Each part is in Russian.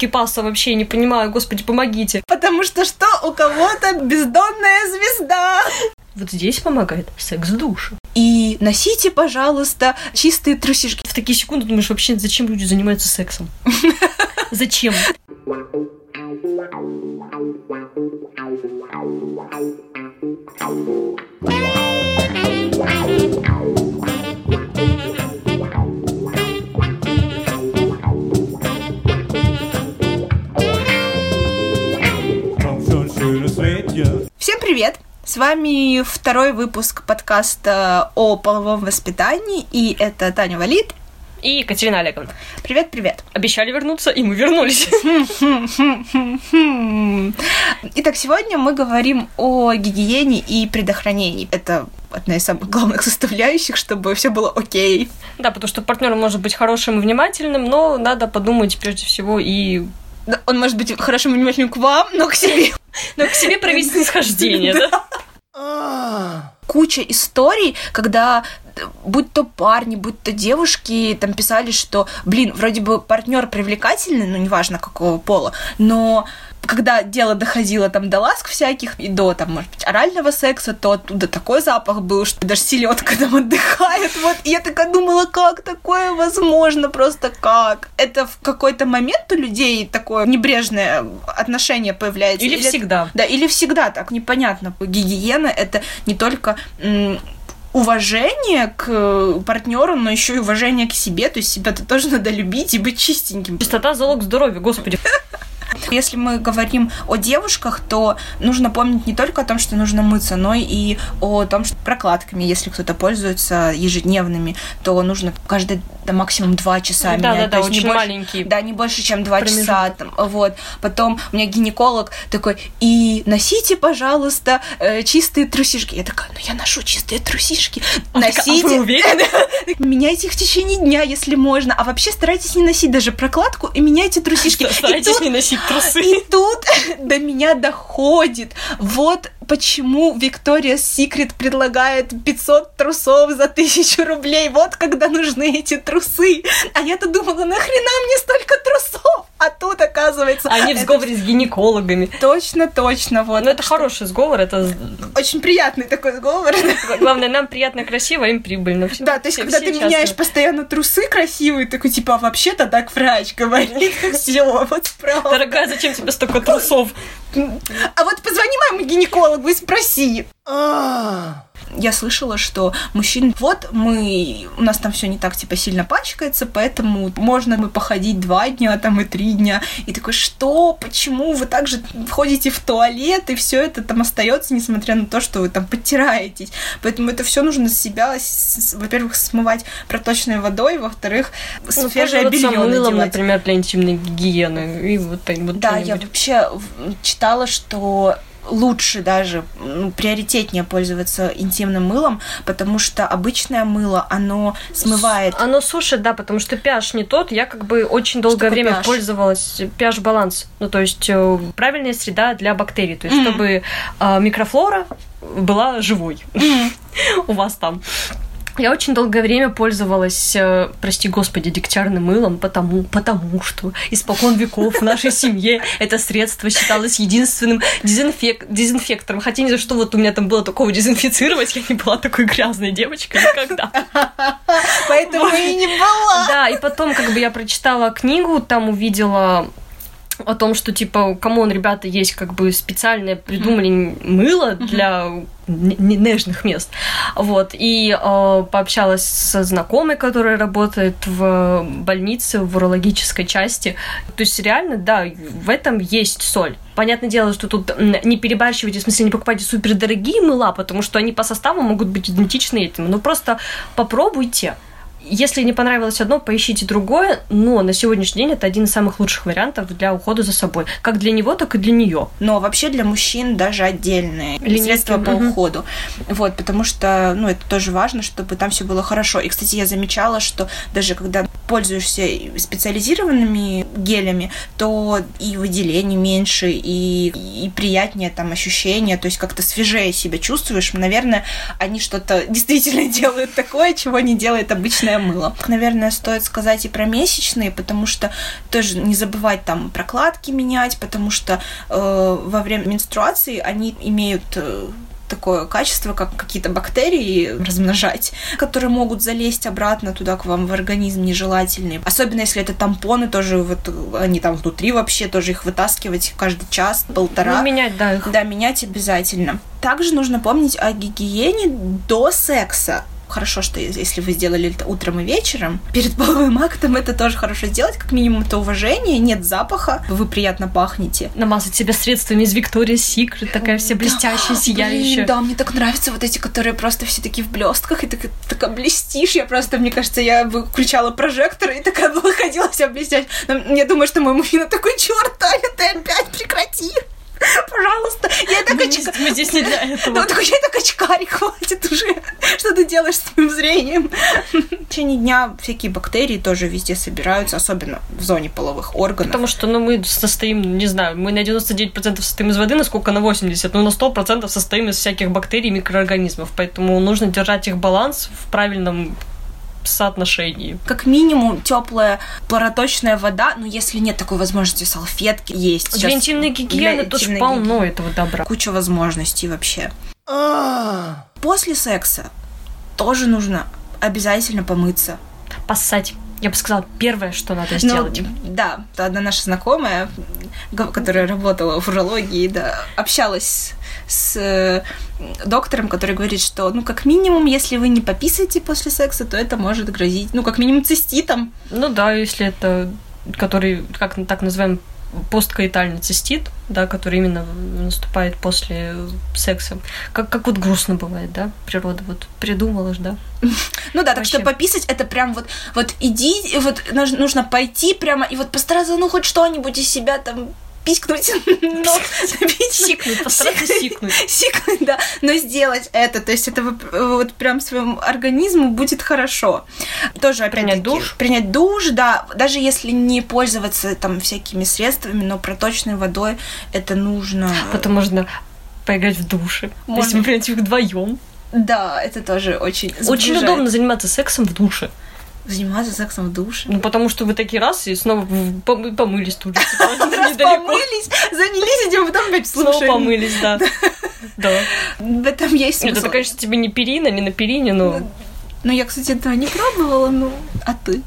кипаса вообще не понимаю, господи, помогите. Потому что что? У кого-то бездонная звезда. Вот здесь помогает секс-душ. И носите, пожалуйста, чистые трусишки. В такие секунды думаешь, вообще зачем люди занимаются сексом? Зачем? Всем привет! С вами второй выпуск подкаста о половом воспитании, и это Таня Валит. И Екатерина Олеговна. Привет-привет. Обещали вернуться, и мы вернулись. Итак, сегодня мы говорим о гигиене и предохранении. Это одна из самых главных составляющих, чтобы все было окей. Да, потому что партнер может быть хорошим и внимательным, но надо подумать прежде всего и он может быть хорошим внимательным к вам, но к себе. Но к себе проявить снисхождение, да? Куча историй, когда будь то парни, будь то девушки, там писали, что, блин, вроде бы партнер привлекательный, ну, неважно какого пола, но когда дело доходило там до ласк всяких и до, там, может быть, орального секса, то оттуда такой запах был, что даже селедка там отдыхает. Вот, и я такая думала, как такое возможно, просто как? Это в какой-то момент у людей такое небрежное отношение появляется. Или, или всегда. Да, или всегда так, непонятно. Гигиена — это не только уважение к партнеру, но еще и уважение к себе. То есть себя-то тоже надо любить и быть чистеньким. Чистота залог здоровья, господи. Если мы говорим о девушках, то нужно помнить не только о том, что нужно мыться, но и о том, что прокладками, если кто-то пользуется ежедневными, то нужно каждый да, максимум два часа да, менять. Да, да, то очень не маленький. Да, не больше, чем два часа. Там, вот. Потом у меня гинеколог такой, и носите, пожалуйста, э, чистые трусишки. Я такая, ну я ношу чистые трусишки. Он Носите. Такая, а вы уверены? Меняйте их в течение дня, если можно. А вообще старайтесь не носить даже прокладку и меняйте трусишки. Старайтесь не носить трусы. И тут до меня доходит. Вот почему Виктория Секрет предлагает 500 трусов за 1000 рублей. Вот когда нужны эти трусы. А я-то думала, нахрена мне столько трусов? А тут, оказывается... Они в сговоре с гинекологами. Точно, точно. Вот. Но это хороший сговор, это... Очень приятный такой сговор. Главное, нам приятно, красиво, им прибыльно. Все, да, то есть, все, когда все ты часто. меняешь постоянно трусы красивые, такой, типа, а вообще-то так врач говорит. Все, вот правда. Дорогая, зачем тебе столько трусов? А вот позвони моему гинекологу и спроси. Я слышала, что мужчин, вот мы, у нас там все не так типа сильно пачкается, поэтому можно мы походить два дня, там и три дня. И такой, что, почему вы также входите в туалет и все это там остается, несмотря на то, что вы там подтираетесь. Поэтому это все нужно с себя, во-первых, смывать проточной водой, во-вторых, ну, свежее белье мылом, например, для интимной гигиены. И вот, вот да, я вообще читала, что лучше даже, ну, приоритетнее пользоваться интимным мылом, потому что обычное мыло, оно смывает. Оно сушит, да, потому что pH не тот. Я как бы очень долгое что время pH? пользовалась pH-баланс. Ну, то есть э, правильная среда для бактерий. То есть, mm-hmm. чтобы э, микрофлора была живой mm-hmm. у вас там. Я очень долгое время пользовалась, э, прости господи, дегтярным мылом, потому, потому что испокон веков в нашей семье это средство считалось единственным дезинфек, дезинфектором. Хотя ни за что вот у меня там было такого дезинфицировать, я не была такой грязной девочкой никогда. Поэтому и не была. Да, и потом как бы я прочитала книгу, там увидела о том, что, типа, come on, ребята, есть как бы специальное придумали мыло для нежных мест. Вот. И э, пообщалась со знакомой, которая работает в больнице, в урологической части. То есть реально, да, в этом есть соль. Понятное дело, что тут не перебарщивайте, в смысле не покупайте супердорогие мыла, потому что они по составу могут быть идентичны этим. Но просто попробуйте. Если не понравилось одно, поищите другое, но на сегодняшний день это один из самых лучших вариантов для ухода за собой. Как для него, так и для нее. Но вообще для мужчин даже отдельные Линейки. средства по Мгм. уходу. Вот, потому что, ну, это тоже важно, чтобы там все было хорошо. И, кстати, я замечала, что даже когда пользуешься специализированными гелями, то и выделений меньше, и, и приятнее там ощущения, то есть как-то свежее себя чувствуешь. Наверное, они что-то действительно делают такое, чего не делает обычная проточное мыло. Наверное, стоит сказать и про месячные, потому что тоже не забывать там прокладки менять, потому что э, во время менструации они имеют э, такое качество, как какие-то бактерии размножать, которые могут залезть обратно туда к вам в организм нежелательные. Особенно если это тампоны, тоже вот они там внутри вообще, тоже их вытаскивать каждый час, полтора. Ну, менять, да, их. Да, менять обязательно. Также нужно помнить о гигиене до секса хорошо, что если вы сделали это утром и вечером, перед половым актом это тоже хорошо сделать, как минимум это уважение, нет запаха, вы приятно пахнете. Намазать себя средствами из Victoria's Secret, такая вся блестящая, да, сияющая. Блин, да, мне так нравятся вот эти, которые просто все такие в блестках, и так, такая блестишь. Я просто, мне кажется, я выключала прожектор и такая выходила вся блестящая. Но я думаю, что мой мужчина такой, черт, Таня, ты опять прекрати. Пожалуйста, я так очка... мы здесь не для этого. Ну, такой, я так очкарик, хватит уже. Что ты делаешь с твоим зрением? В течение дня всякие бактерии тоже везде собираются, особенно в зоне половых органов. Потому что, ну, мы состоим, не знаю, мы на 99% состоим из воды, насколько на 80%, но на 100% состоим из всяких бактерий, микроорганизмов, поэтому нужно держать их баланс в правильном соотношении. Как минимум теплая проточная вода, но если нет такой возможности, салфетки есть. Для интимной гигиены тоже полно этого добра. Куча возможностей вообще. После секса тоже нужно обязательно помыться. Поссать. Я бы сказала, первое, что надо сделать. Ну, да, одна наша знакомая, которая работала в урологии, да, общалась с э, доктором, который говорит, что, ну, как минимум, если вы не пописаете после секса, то это может грозить, ну, как минимум, циститом. Ну да, если это который, как так называем, посткаитальный цистит, да, который именно наступает после секса. Как, как вот грустно бывает, да, природа вот придумала же, да. Ну да, так Вообще. что пописать это прям вот, вот иди, вот нужно пойти прямо и вот постараться, ну, хоть что-нибудь из себя там пискнуть, но сикнуть, постараться сикнуть. Сикнуть, да, но сделать это, то есть это вот прям своему организму будет хорошо. Тоже принять душ. Принять душ, да, даже если не пользоваться там всякими средствами, но проточной водой это нужно. Потом можно поиграть в душе, можно. если вы принять вдвоем. Да, это тоже очень Очень удобно заниматься сексом в душе. Заниматься сексом в душе? Ну, потому что вы такие раз и снова помылись тут же. Помылись, занялись этим, потом опять слушаем. Снова помылись, да. Да. В этом есть смысл. Это, конечно, тебе не перина, не на перине, но... Ну, я, кстати, этого не пробовала, ну, а ты?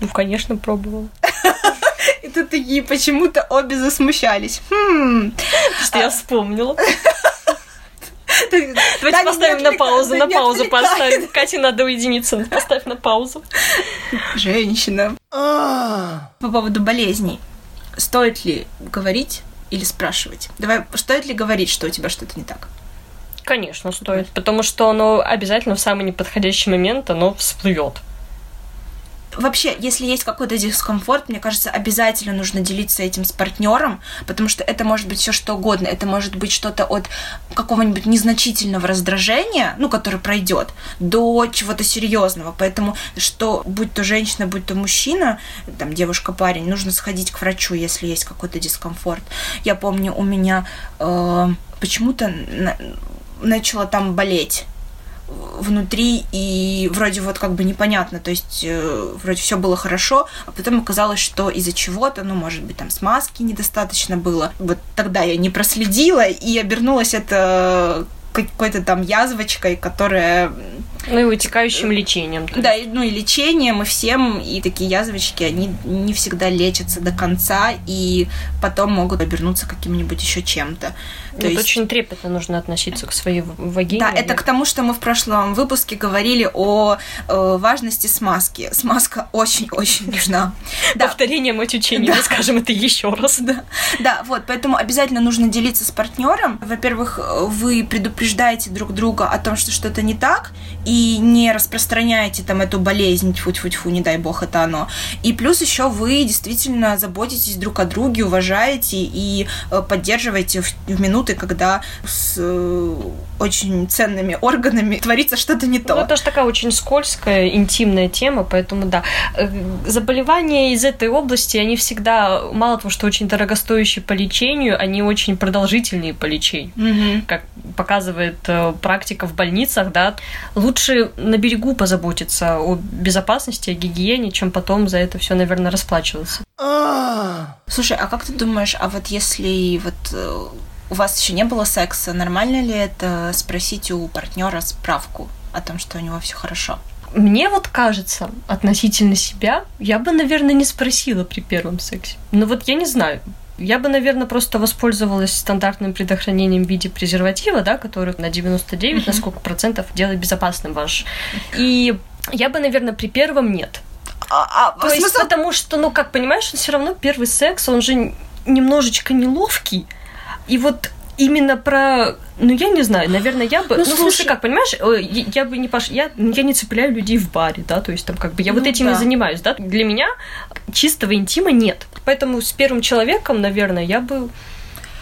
Ну, конечно, пробовала. И тут такие почему-то обе засмущались. Хм. Что я вспомнила. Давайте поставим на паузу, на паузу поставим. Кате надо уединиться, поставь на паузу. Женщина. А. По поводу болезней. Стоит ли говорить или спрашивать? Давай, стоит ли говорить, что у тебя что-то не так? Конечно, стоит, потому что оно обязательно в самый неподходящий момент оно всплывет вообще, если есть какой-то дискомфорт, мне кажется, обязательно нужно делиться этим с партнером, потому что это может быть все что угодно. Это может быть что-то от какого-нибудь незначительного раздражения, ну, который пройдет, до чего-то серьезного. Поэтому, что будь то женщина, будь то мужчина, там, девушка, парень, нужно сходить к врачу, если есть какой-то дискомфорт. Я помню, у меня э, почему-то на- начало там болеть внутри, и вроде вот как бы непонятно, то есть э, вроде все было хорошо, а потом оказалось, что из-за чего-то, ну, может быть, там смазки недостаточно было. Вот тогда я не проследила, и обернулось это какой-то там язвочкой, которая... Ну и вытекающим лечением. Да, и, ну и лечением, и всем, и такие язвочки, они не всегда лечатся до конца, и потом могут обернуться каким-нибудь еще чем-то. То есть... очень трепетно нужно относиться к своей вагине. Да, это к тому, что мы в прошлом выпуске говорили о э, важности смазки. Смазка очень-очень нужна. Повторение мать учения, мы скажем это еще раз. Да. да, вот, поэтому обязательно нужно делиться с партнером. Во-первых, вы предупреждаете друг друга о том, что что-то не так, и не распространяете там эту болезнь, тьфу-тьфу-тьфу, не дай бог это оно. И плюс еще вы действительно заботитесь друг о друге, уважаете и э, поддерживаете в, в минуты, когда с э, очень ценными органами творится что-то не то. Ну, это же такая очень скользкая, интимная тема, поэтому да. Э, заболевания из этой области, они всегда, мало того, что очень дорогостоящие по лечению, они очень продолжительные по лечению. Угу. Как показывает практика в больницах, да, лучше лучше на берегу позаботиться о безопасности, о гигиене, чем потом за это все, наверное, расплачиваться. Слушай, а как ты думаешь, а вот если вот э, у вас еще не было секса, нормально ли это спросить у партнера справку о том, что у него все хорошо? Мне вот кажется, относительно себя, я бы, наверное, не спросила при первом сексе. Но вот я не знаю. Я бы, наверное, просто воспользовалась стандартным предохранением в виде презерватива, да, который на 99, mm-hmm. на сколько процентов делает безопасным ваш. И я бы, наверное, при первом нет. А, а, То есть, потому что, ну, как понимаешь, он все равно первый секс, он же немножечко неловкий. И вот именно про ну, я не знаю, наверное, я бы... Ну, ну слушай, как, понимаешь, я, я бы не пош... Я, я не цепляю людей в баре, да, то есть там как бы я ну, вот этим да. и занимаюсь, да. Для меня чистого интима нет. Поэтому с первым человеком, наверное, я бы...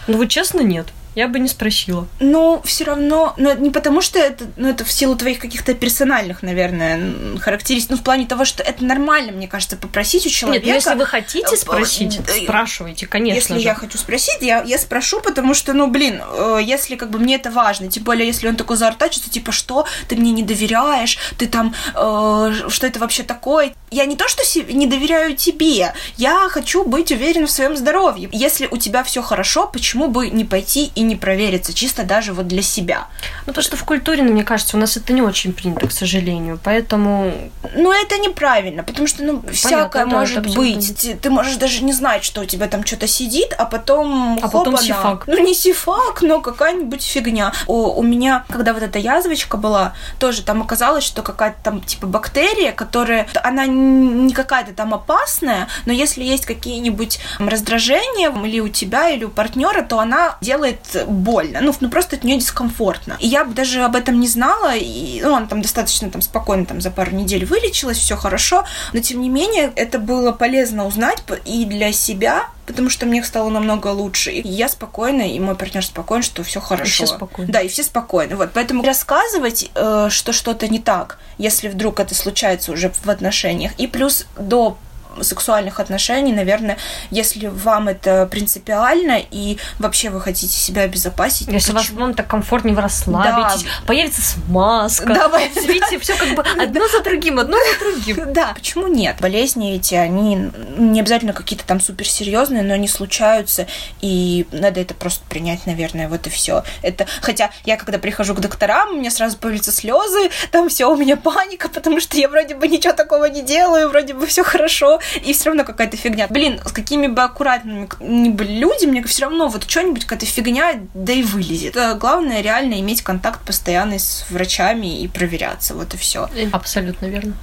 Ну, вот честно, нет. Я бы не спросила. Но все равно, но не потому что это, ну, это в силу твоих каких-то персональных, наверное, характеристик, ну, в плане того, что это нормально, мне кажется, попросить у человека. Нет, ну, если вы хотите спросить, э, спрашивайте, конечно Если же. я хочу спросить, я, я спрошу, потому что, ну, блин, э, если как бы мне это важно, тем более, если он такой заортачится, типа, что, ты мне не доверяешь, ты там, э, что это вообще такое? Я не то, что не доверяю тебе, я хочу быть уверена в своем здоровье. Если у тебя все хорошо, почему бы не пойти и не провериться, чисто даже вот для себя. Ну, то, что в культуре, ну, мне кажется, у нас это не очень принято, к сожалению, поэтому... Ну, это неправильно, потому что, ну, Понятно, всякое да, может быть. Ты, ты можешь даже не знать, что у тебя там что-то сидит, а потом... А потом сифак. Ну, не сифак, но какая-нибудь фигня. У, у меня, когда вот эта язвочка была, тоже там оказалось, что какая-то там, типа, бактерия, которая... Она не какая-то там опасная, но если есть какие-нибудь раздражения или у тебя, или у партнера, то она делает больно, ну, ну просто от нее дискомфортно. И я бы даже об этом не знала, и ну, он там достаточно там спокойно там за пару недель вылечилась, все хорошо, но тем не менее это было полезно узнать и для себя, потому что мне стало намного лучше. И я спокойна, и мой партнер спокоен, что все хорошо. И все спокойны. Да, и все спокойны. Вот, поэтому рассказывать, э, что что-то не так, если вдруг это случается уже в отношениях, и плюс до сексуальных отношений, наверное, если вам это принципиально и вообще вы хотите себя обезопасить. Если вас, вам так комфортнее, вы расслабитесь, да. появится смазка. Да, видите, все как бы одно за другим, одно за другим. Да, почему нет? Болезни эти, они не обязательно какие-то там суперсерьезные, но они случаются, и надо это просто принять, наверное, вот и все. Это, хотя я когда прихожу к докторам, у меня сразу появятся слезы, там все у меня паника, потому что я вроде бы ничего такого не делаю, вроде бы все хорошо, и все равно какая-то фигня. Блин, с какими бы аккуратными ни были люди, мне все равно вот что-нибудь, какая-то фигня, да и вылезет. Главное реально иметь контакт постоянный с врачами и проверяться, вот и все. Абсолютно верно.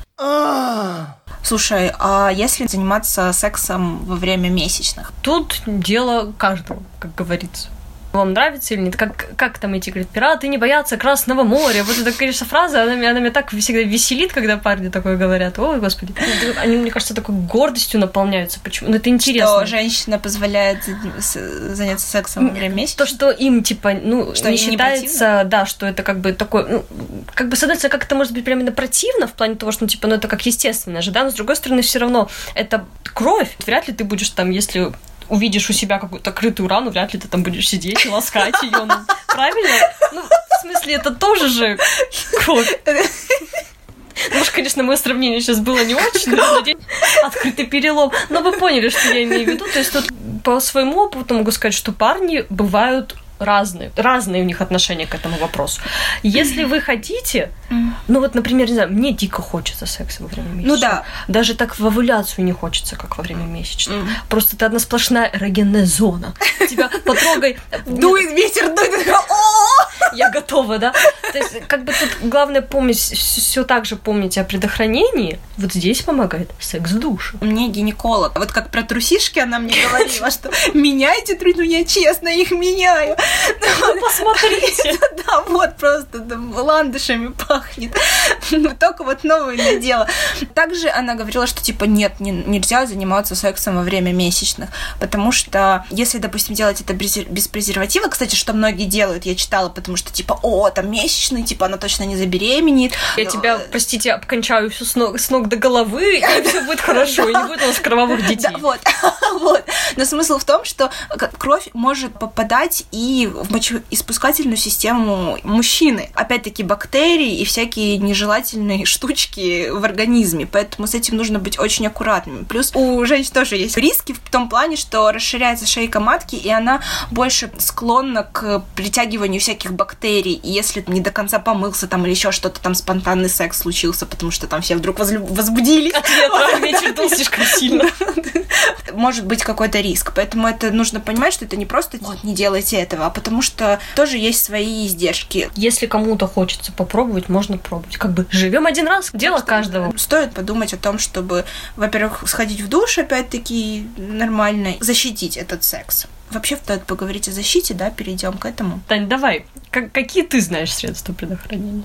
Слушай, а если заниматься сексом во время месячных? Тут дело каждого, как говорится вам нравится или нет. Как, как там эти говорят, пираты не боятся Красного моря. Вот эта, конечно, фраза, она, она меня так всегда веселит, когда парни такое говорят. Ой, господи. Они, мне кажется, такой гордостью наполняются. Почему? Ну, это интересно. Что женщина позволяет заняться сексом во время месяца? То, что им, типа, ну, что не считается, не да, что это как бы такое, ну, как бы, с одной стороны, как это может быть прям именно противно, в плане того, что, ну, типа, ну, это как естественно же, да, но с другой стороны, все равно это кровь. Вряд ли ты будешь там, если увидишь у себя какую-то крытую рану, вряд ли ты там будешь сидеть и ласкать ее. Ну, правильно? Ну, в смысле, это тоже же кровь. Может, конечно, мое сравнение сейчас было не очень, но открытый перелом. Но вы поняли, что я имею в виду. То есть тут по своему опыту могу сказать, что парни бывают разные, разные у них отношения к этому вопросу. Если вы хотите, ну вот, например, не знаю, мне дико хочется секса во время месячных. Ну да. Даже так в овуляцию не хочется, как во время месячных. Mm. Просто это одна сплошная эрогенная зона. Тебя потрогай. Дует ветер, дует. Я готова, да? То есть, как бы тут главное помнить, все так же помнить о предохранении. Вот здесь помогает секс-душ. Мне гинеколог. Вот как про трусишки она мне говорила, что меняйте трусы, ну я честно их меняю. Ну, посмотрите. Да, вот просто ландышами пахнет. Ну, только вот новое надела. Также она говорила, что типа нет, не, нельзя заниматься сексом во время месячных, потому что если, допустим, делать это без презерватива, кстати, что многие делают, я читала, потому что что, типа, о, там месячный, типа, она точно не забеременеет. Я тебя, простите, обкончаю всю с ног, с ног до головы, и все будет хорошо, и не будет у нас кровавых детей. Да, вот, вот. Но смысл в том, что кровь может попадать и в мочеиспускательную систему мужчины. Опять-таки, бактерии и всякие нежелательные штучки в организме, поэтому с этим нужно быть очень аккуратными. Плюс у женщин тоже есть риски в том плане, что расширяется шейка матки, и она больше склонна к притягиванию всяких бактерий. И если не до конца помылся там или еще что-то там спонтанный секс случился, потому что там все вдруг возлюб... возбудились. Слишком сильно. Может быть какой-то риск. Поэтому это нужно понимать, что это не просто вот не делайте этого, а потому что тоже есть свои издержки. Если кому-то хочется попробовать, можно пробовать. Как бы живем один раз, дело каждого. Стоит подумать о том, чтобы, во-первых, сходить в душ, опять-таки, нормально, защитить этот секс. Вообще стоит поговорить о защите, да, перейдем к этому. Тань, давай, как, какие ты знаешь средства предохранения?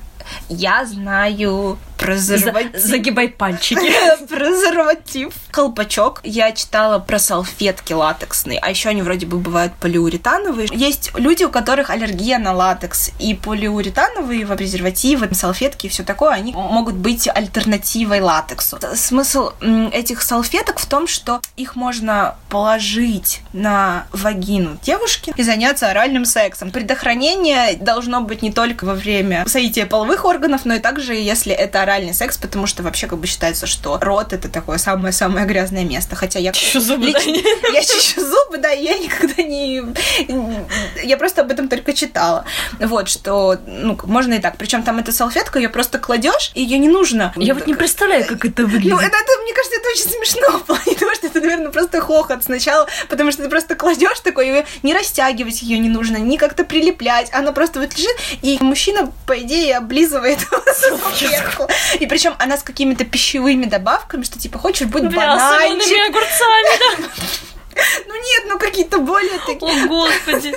Я знаю презерватив. За, загибай пальчики. презерватив. Колпачок. Я читала про салфетки латексные, а еще они вроде бы бывают полиуретановые. Есть люди, у которых аллергия на латекс, и полиуретановые презервативы, салфетки и все такое, они могут быть альтернативой латексу. Смысл этих салфеток в том, что их можно положить на вагину девушки и заняться оральным сексом. Предохранение должно быть не только во время соития половых органов, но и также, если это оральный секс, потому что вообще как бы считается, что рот это такое самое-самое грязное место. Хотя я... Чищу зубы, лич... да? Я чищу зубы, да, и я никогда не... Я просто об этом только читала. Вот, что, ну, можно и так. Причем там эта салфетка, ее просто кладешь, и ее не нужно. Я вот не представляю, как это выглядит. Ну, это, это, мне кажется, это очень смешно в плане того, что это, наверное, просто хохот сначала, потому что ты просто кладешь такой, не растягивать ее не нужно, не как-то прилеплять, она просто вот лежит, и мужчина, по идее, облизывает салфетку. И причем она с какими-то пищевыми добавками, что типа хочешь быть Бля, бананчик. огурцами, да? Ну нет, ну какие-то более такие. О, господи.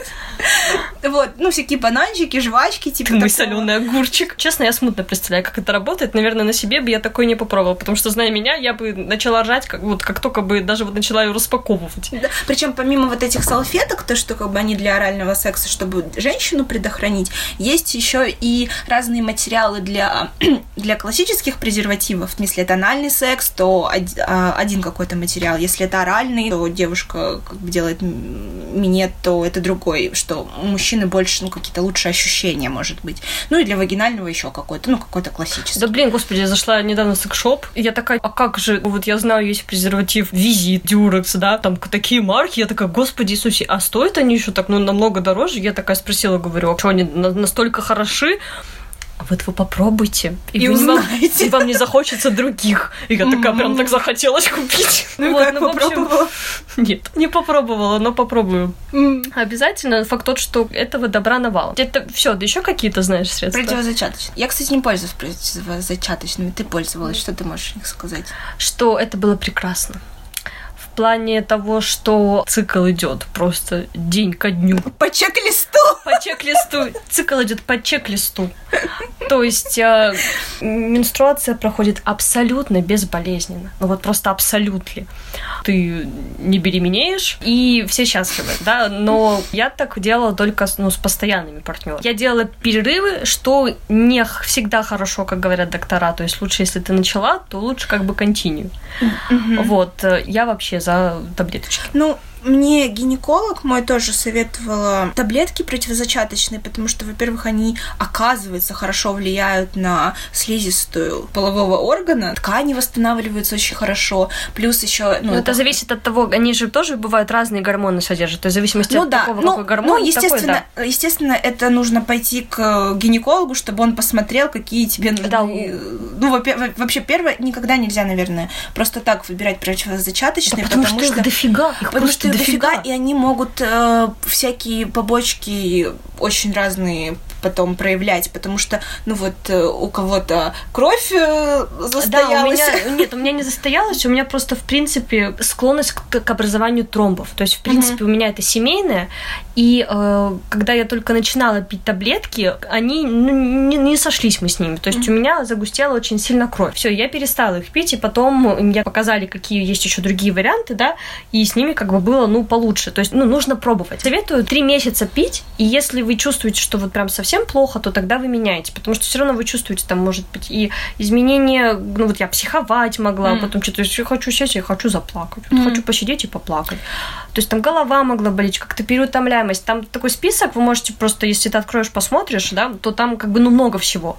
Вот, ну, всякие бананчики, жвачки, типа Мой соленый огурчик. Честно, я смутно представляю, как это работает. Наверное, на себе бы я такое не попробовала, потому что, зная меня, я бы начала ржать, как, вот, как только бы даже вот начала ее распаковывать. Да. Причем помимо вот этих салфеток, то, что как бы они для орального секса, чтобы женщину предохранить, есть еще и разные материалы для, для классических презервативов. Если это анальный секс, то а, один какой-то материал. Если это оральный, то девушка как бы делает минет, то это другой, что у мужчины больше, ну, какие-то лучшие ощущения, может быть. Ну, и для вагинального еще какой-то, ну, какой-то классический. Да, блин, господи, я зашла недавно в секс-шоп, и я такая, а как же, вот я знаю, есть презерватив Визит, Дюрекс, да, там такие марки, я такая, господи Иисусе, а стоят они еще так, ну, намного дороже? Я такая спросила, говорю, а что они настолько хороши? А вот вы попробуйте, и, и вы узнаете. и вам не захочется других. И я такая прям так захотелось купить. Ну, вот, ну, попробовала? Нет, не попробовала, но попробую. Обязательно факт тот, что этого добра навал. Это все, да еще какие-то знаешь средства? Противозачаточные. Я, кстати, не пользуюсь противозачаточными. Ты пользовалась, что ты можешь о них сказать? Что это было прекрасно плане того, что цикл идет просто день ко дню. По чек-листу. По чек-листу. Цикл идет по чек-листу. То есть э, менструация проходит абсолютно безболезненно. Ну вот просто абсолютно. Ты не беременеешь, и все счастливы, да, но я так делала только ну, с постоянными партнерами. Я делала перерывы, что не всегда хорошо, как говорят доктора, то есть лучше, если ты начала, то лучше как бы континью. Mm-hmm. Вот, э, я вообще за таблеточки. Ну, мне гинеколог мой тоже советовала таблетки противозачаточные, потому что, во-первых, они, оказывается, хорошо влияют на слизистую полового органа. Ткани восстанавливаются очень хорошо. Плюс еще... Ну, это, это зависит от того, они же тоже бывают разные гормоны содержат. То есть в зависимости ну, от да. того, ну, какой гормон. Ну, естественно, такой, да. естественно, это нужно пойти к гинекологу, чтобы он посмотрел, какие тебе нужны. Да. Ну, вообще, первое, никогда нельзя, наверное, просто так выбирать противозачаточные, да, потому, потому что, что дофига. Их потому что дофига, и они могут э, всякие побочки очень разные потом проявлять, потому что, ну вот, э, у кого-то кровь э, застоялась. Да, у меня, нет, у меня не застоялась, у меня просто, в принципе, склонность к, к образованию тромбов. То есть, в принципе, угу. у меня это семейное, и э, когда я только начинала пить таблетки, они ну, не, не сошлись мы с ними. То есть, угу. у меня загустела очень сильно кровь. Все, я перестала их пить, и потом мне показали, какие есть еще другие варианты, да, и с ними как бы было, ну, получше. То есть, ну, нужно пробовать. Советую три месяца пить, и если вы чувствуете, что вот прям совсем совсем плохо, то тогда вы меняете, потому что все равно вы чувствуете, там может быть и изменения, ну вот я психовать могла, mm. потом что-то я хочу сесть, я хочу заплакать, mm. хочу посидеть и поплакать. То есть там голова могла болеть, как-то переутомляемость. Там такой список, вы можете просто, если ты откроешь, посмотришь, да, то там как бы ну много всего.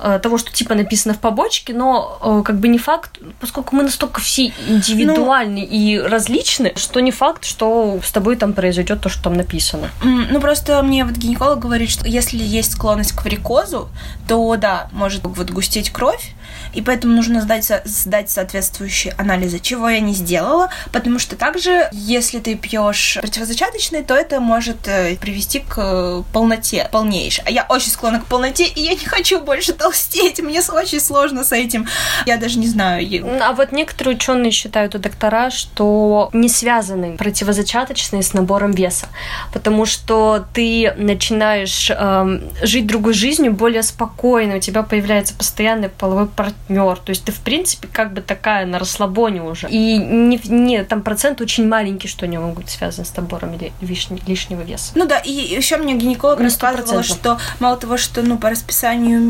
Э, того, что типа написано в побочке, но э, как бы не факт, поскольку мы настолько все индивидуальны ну, и различны, что не факт, что с тобой там произойдет то, что там написано. Ну просто мне вот гинеколог говорит, что если есть склонность к варикозу, то да, может вот густеть кровь, и поэтому нужно сдать, сдать соответствующие анализы, чего я не сделала, потому что также, если ты пьешь противозачаточные, то это может э, привести к полноте полнейшей. А я очень склонна к полноте, и я не хочу больше толстеть, мне очень сложно с этим. Я даже не знаю. А вот некоторые ученые считают, у доктора, что не связаны противозачаточные с набором веса, потому что ты начинаешь эм, жить другой жизнью, более спокойно, у тебя появляется постоянный половой партнер. То есть ты, в принципе, как бы такая на расслабоне уже. И не, не там процент очень маленький, что они могут связаны с набором лишнего, лишнего веса. Ну да, и еще мне гинеколог рассказывала, что мало того, что ну по расписанию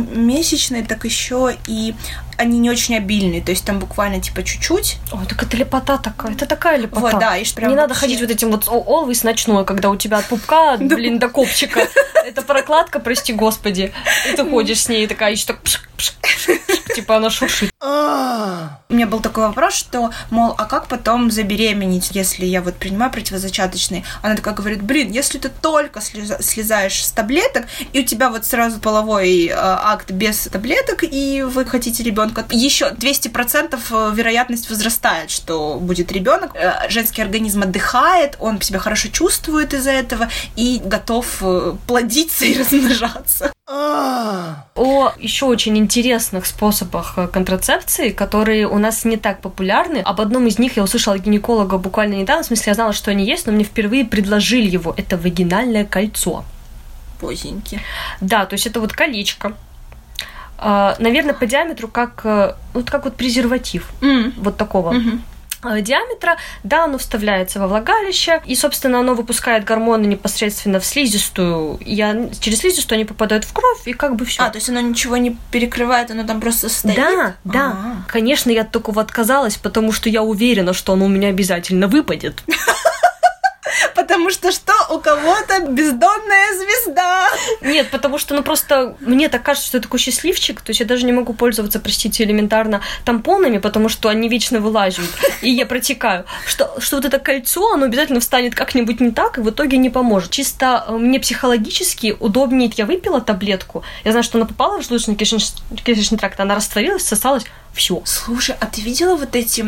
месячные, так еще и они не очень обильные, то есть там буквально типа чуть-чуть. Ой, так это лепота такая, это такая лепота. Вот, да, и прям Не надо ходить вот этим вот always ночной, когда у тебя от пупка, блин, до копчика. Это прокладка, прости господи. И ты ходишь с ней такая, еще так типа она шуршит. У меня был такой вопрос, что, мол, а как потом забеременеть, если я вот принимаю противозачаточные? Она такая говорит, блин, если ты только слезаешь с таблеток, и у тебя вот сразу половой э, акт без таблеток, и вы хотите ребенка, еще 200% э, вероятность возрастает, что будет ребенок. Э, женский организм отдыхает, он себя хорошо чувствует из-за этого и готов плодиться и размножаться. О еще очень интересных способах контрацепции, которые у нас не так популярны. Об одном из них я услышала гинеколога буквально недавно. В смысле, я знала, что они есть, но мне впервые предложили его. Это вагинальное кольцо. Позеньки. Да, то есть это вот колечко. А, наверное, по диаметру как э, вот как вот презерватив. Mm. Вот такого. Mm-hmm. Диаметра, да, оно вставляется во влагалище, и, собственно, оно выпускает гормоны непосредственно в слизистую, и через слизистую они попадают в кровь, и как бы все. А, то есть оно ничего не перекрывает, оно там просто стоит? Да, да. А-а-а. Конечно, я от такого отказалась, потому что я уверена, что оно у меня обязательно выпадет. Потому что что? У кого-то бездонная звезда. Нет, потому что, ну просто мне так кажется, что я такой счастливчик, то есть я даже не могу пользоваться, простите, элементарно тампонами, потому что они вечно вылазят, и я протекаю. Что, что вот это кольцо, оно обязательно встанет как-нибудь не так, и в итоге не поможет. Чисто э, мне психологически удобнее, я выпила таблетку, я знаю, что она попала в желудочно-кишечный тракт, она растворилась, сосалась, все. Слушай, а ты видела вот эти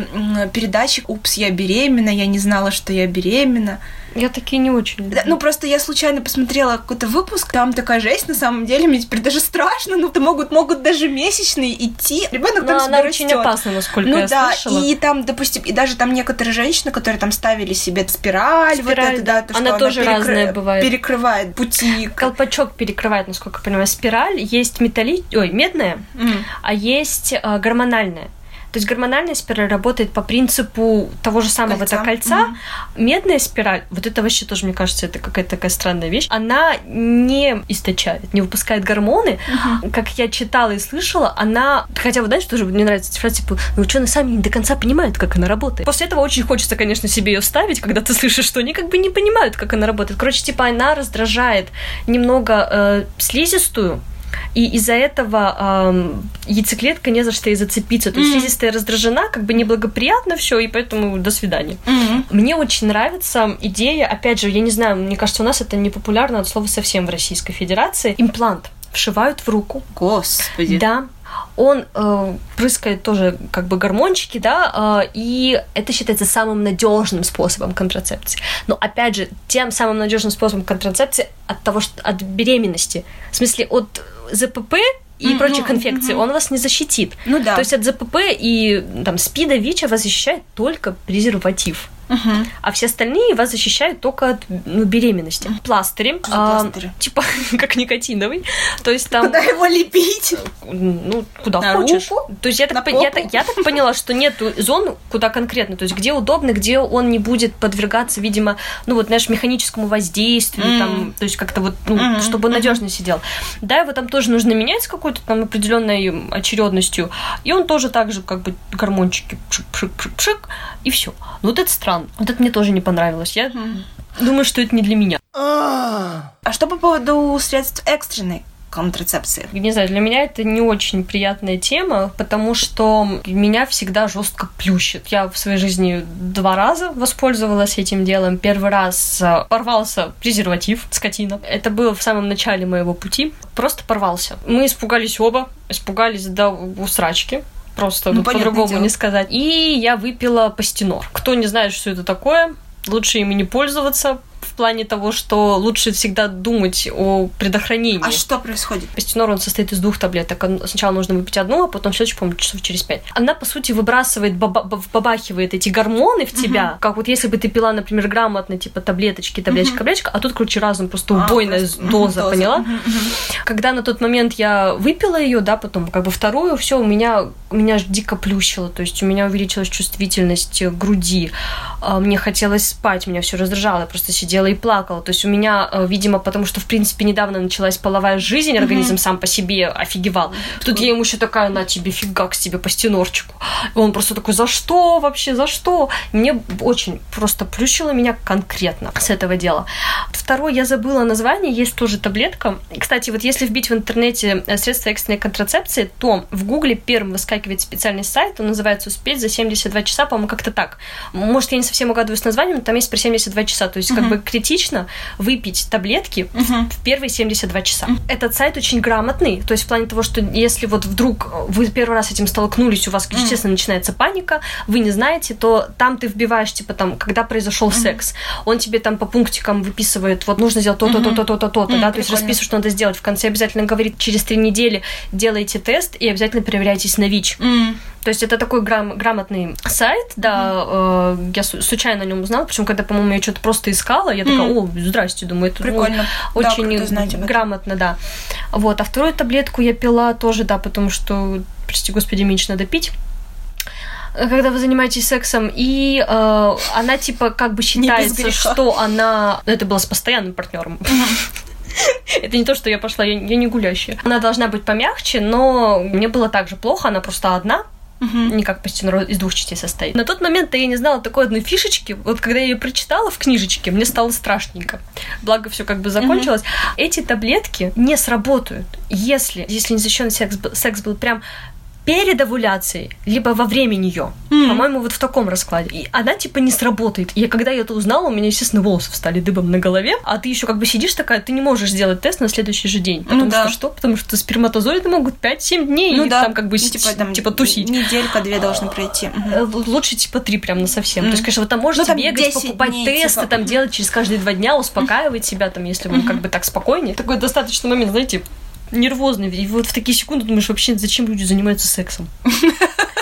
передачи «Упс, я беременна», «Я не знала, что я беременна»? Я такие не очень Да, ну, просто я случайно посмотрела какой-то выпуск, там такая жесть, на самом деле, мне теперь даже страшно, ну, могут, могут даже месячные идти, ребенок там она растет. очень опасна, насколько ну, я да, слышала. и там, допустим, и даже там некоторые женщины, которые там ставили себе спираль, спираль вот это, да, то, она тоже она перекры... разная бывает. перекрывает пути. Колпачок перекрывает, насколько я понимаю, спираль, есть металли... Ой, медная, mm. а есть э, гормональная. То есть гормональная спираль работает по принципу того же самого кольца. кольца. Mm-hmm. Медная спираль, вот это вообще тоже, мне кажется, это какая-то такая странная вещь, она не источает, не выпускает гормоны. Mm-hmm. Как я читала и слышала, она... Хотя, вы знаете, тоже мне нравится эта фраза, типа, ну, ученые сами не до конца понимают, как она работает. После этого очень хочется, конечно, себе ее ставить, когда ты слышишь, что они как бы не понимают, как она работает. Короче, типа, она раздражает немного э, слизистую, и из-за этого эм, яйцеклетка не за что и зацепиться. То есть mm-hmm. слизистая раздражена, как бы неблагоприятно все, и поэтому до свидания. Mm-hmm. Мне очень нравится идея, опять же, я не знаю, мне кажется, у нас это не популярно от слова совсем в Российской Федерации. Имплант вшивают в руку. Господи. Да, он э, прыскает тоже как бы гормончики, да, э, и это считается самым надежным способом контрацепции. Но опять же, тем самым надежным способом контрацепции от того, что от беременности, в смысле от ЗПП и mm-hmm, прочих инфекций, mm-hmm. он вас не защитит. Ну да. То есть от ЗПП и там СПИДа, ВИЧа вас защищает только презерватив. А все остальные вас защищают только от ну, беременности. Пластыри, а, пластыри? типа как никотиновый, то есть там Куда его лепить? ну, куда На хочешь. руку? То есть я так, я, так- я так поняла, что нету зон, куда конкретно, то есть где удобно, где он не будет подвергаться, видимо, ну вот, знаешь, механическому воздействию, Мгм. там, то есть как-то вот, ну, Мгм, чтобы он надежно сидел. Да, его там тоже нужно менять с какой-то там определенной очередностью, и он тоже так же, как бы, гормончики пшик-пшик-пшик, и все. Ну вот это странно. Вот это мне тоже не понравилось. Я думаю, что это не для меня. А что по поводу средств экстренной контрацепции? Не знаю, для меня это не очень приятная тема, потому что меня всегда жестко плющит. Я в своей жизни два раза воспользовалась этим делом. Первый раз э, порвался презерватив, скотина. Это было в самом начале моего пути. Просто порвался. Мы испугались оба, испугались до усрачки. Просто Ну, по-другому не сказать. И я выпила пастинор. Кто не знает, что это такое, лучше ими не пользоваться плане того, что лучше всегда думать о предохранении. А что происходит? Пастенор, он состоит из двух таблеток. Сначала нужно выпить одну, а потом следующую, по-моему, часов через пять. Она, по сути, выбрасывает, баба- б- вбабахивает эти гормоны в тебя, как вот если бы ты пила, например, грамотно, типа таблеточки, таблеточка, таблеточка, а тут, короче, разум, просто А, убойная просто, доза, доза. поняла? Мгм. Когда на тот момент я выпила ее, да, потом как бы вторую, все, у меня, меня дико плющило, то есть у меня увеличилась чувствительность груди, а, мне хотелось спать, меня все раздражало, я просто сидела и плакала, то есть у меня, э, видимо, потому что, в принципе, недавно началась половая жизнь, организм сам по себе офигевал, тут я ему еще такая, на тебе, фигакс тебе по стенорчику, и он просто такой, за что вообще, за что? Мне очень просто плющило меня конкретно с этого дела. Второй, я забыла название, есть тоже таблетка. Кстати, вот если вбить в интернете э, средства экстренной контрацепции, то в гугле первым выскакивает специальный сайт, он называется «Успеть за 72 часа», по-моему, как-то так. Может, я не совсем угадываю с названием, но там есть про 72 часа, то есть как бы критично выпить таблетки Мгм. в первые 72 часа. Этот сайт очень грамотный, то есть в плане того, что если вот вдруг вы первый раз с этим столкнулись, у вас, естественно, начинается паника, вы не знаете, то там ты вбиваешь, типа, там, когда произошел секс, он тебе там по пунктикам выписывает, вот нужно сделать то-то, то-то, то-то, то-то, да, то есть расписывает, что надо сделать. В конце обязательно говорит, через три недели делайте тест и обязательно проверяйтесь на ВИЧ. То есть это такой грам- грамотный сайт, да, э, я случайно о нем узнала, причем когда, по-моему, я что-то просто искала, я такая, о, здрасте, думаю, это ну, Прикольно. Да, очень этом. грамотно, да. Вот, а вторую таблетку я пила тоже, да, потому что, прости господи, меньше надо пить когда вы занимаетесь сексом, и э, она типа как бы считается, что она... ну, Это было с постоянным партнером. Это не то, что я пошла, я, я не гулящая. Она должна быть помягче, но мне было так же плохо, она просто одна, Мгм. не как Пастенро из двух частей состоит. На тот момент я не знала такой одной фишечки. Вот когда я ее прочитала в книжечке, мне стало страшненько. Благо, все как бы закончилось. Эти таблетки не сработают, если, если незащищенный секс, секс был прям перед овуляцией, либо во время нее. М. По-моему, вот в таком раскладе. И она типа не сработает. И когда я это узнала, у меня, естественно, волосы встали дыбом на голове. А ты еще как бы сидишь такая, ты не можешь сделать тест на следующий же день. Потому Ну да. что что? Потому что сперматозоиды могут 5-7 дней Ну и да. там как бы Ну, типа, там типа тусить. Неделька-две должны пройти. Э, Лучше типа три прям на совсем. Мгм. То есть, конечно, вы там можете Ну, там бегать, 10 покупать дней, тесты, типа, там делать через каждые два дня, успокаивать себя, там, если вам как бы так спокойнее. Такой достаточный момент, знаете, нервозный. И вот в такие секунды думаешь, вообще, зачем люди занимаются сексом?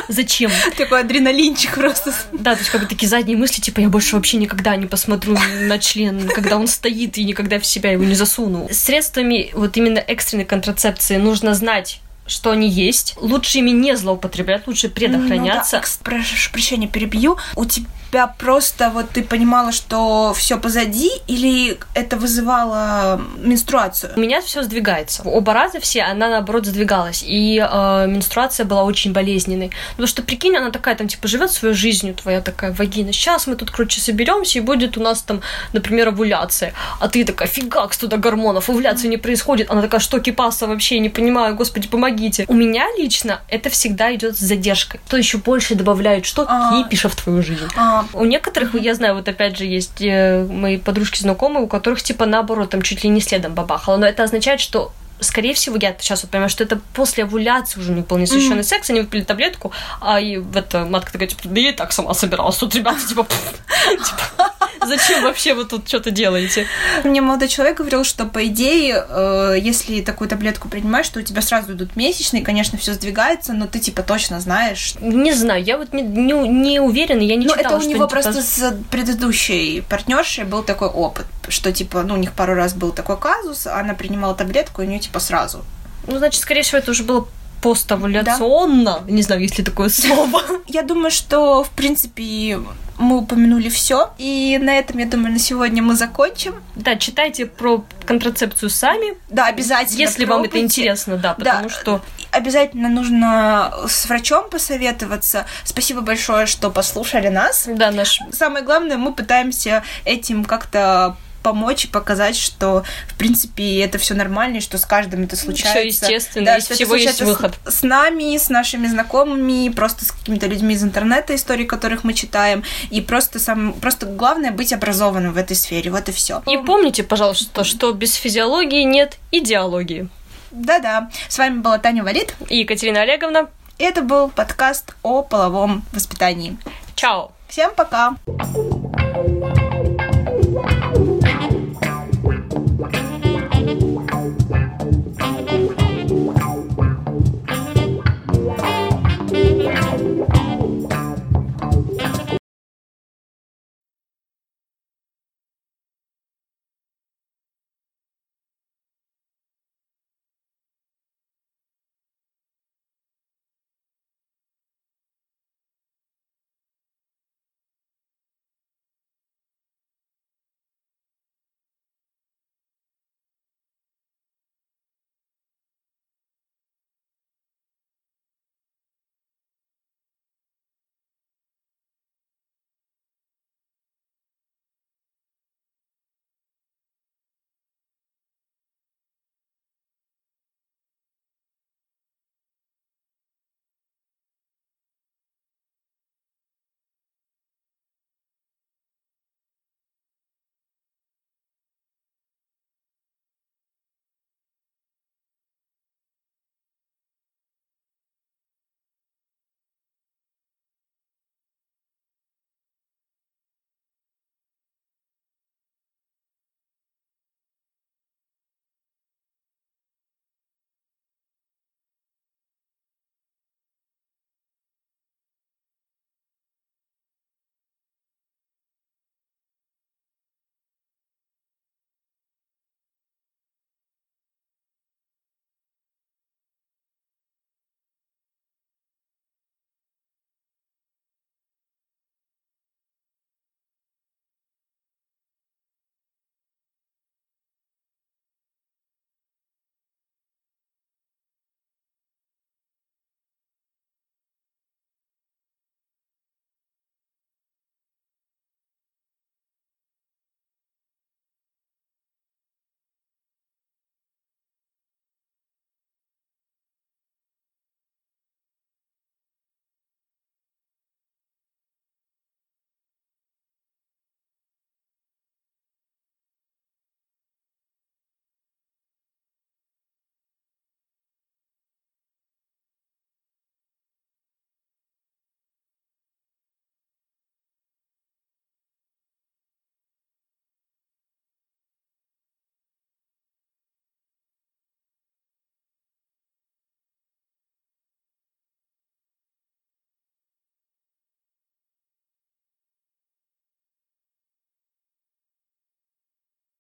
Зачем? Такой адреналинчик просто. Да, то есть как бы такие задние мысли, типа, я больше вообще никогда не посмотрю на член, когда он стоит, и никогда в себя его не засуну. Средствами вот именно экстренной контрацепции нужно знать, что они есть. Лучше ими не злоупотреблять, лучше предохраняться. Ну да, прошу прощения, перебью. У тебя просто вот ты понимала, что все позади, или это вызывало менструацию? У меня все сдвигается. Оба раза все, она наоборот сдвигалась. И э, менструация была очень болезненной. Потому что, прикинь, она такая там, типа, живет своей жизнью, твоя такая вагина. Сейчас мы тут, короче, соберемся, и будет у нас там, например, овуляция. А ты такая, фигакс туда гормонов, овуляции не происходит. Она такая, что кипаса вообще, не понимаю, господи, помогите. У меня лично это всегда идет с задержкой. То еще больше добавляют, что А. кипиша в твою жизнь. А, У некоторых, я знаю, вот опять же есть э, мои подружки знакомые, у которых типа наоборот там чуть ли не следом бабахало, но это означает, что Скорее всего, я сейчас вот понимаю, что это после овуляции уже не вполне совершенный секс, они выпили таблетку, а и в это матка такая, типа, да я и так сама собиралась. Тут ребята, типа, типа, Зачем вообще вы тут что-то делаете? Мне молодой человек говорил, что по идее, э, если такую таблетку принимаешь, то у тебя сразу идут месячные, конечно, все сдвигается, но ты типа точно знаешь. Не знаю, я вот не, не, не уверена, я не Ну, читала, это у него они, типа, просто с предыдущей партнершей был такой опыт, что типа, ну, у них пару раз был такой казус, она принимала таблетку, и у нее типа сразу. Ну, значит, скорее всего, это уже было поставляционно. Не знаю, есть ли такое слово. Я думаю, что, в принципе, мы упомянули все. И на этом, я думаю, на сегодня мы закончим. Да, читайте про контрацепцию сами, Да, обязательно. если вам это пробуйте. интересно, да, Да. потому что Обязательно нужно с врачом посоветоваться. Спасибо большое, что послушали нас. да, наш Самое главное, мы пытаемся этим как-то помочь и показать, что, в принципе, это все нормально, и что с каждым это случается. естественно, Да, из всего есть выход. С, с нами, с нашими знакомыми, просто с какими-то людьми из интернета, истории которых мы читаем. И просто, сам, просто главное быть образованным в этой сфере. Вот и все. И помните, пожалуйста, что без физиологии нет идеологии. Да-да. С вами была Таня Валит. И Екатерина Олеговна, И это был подкаст о половом воспитании. чао! Всем пока!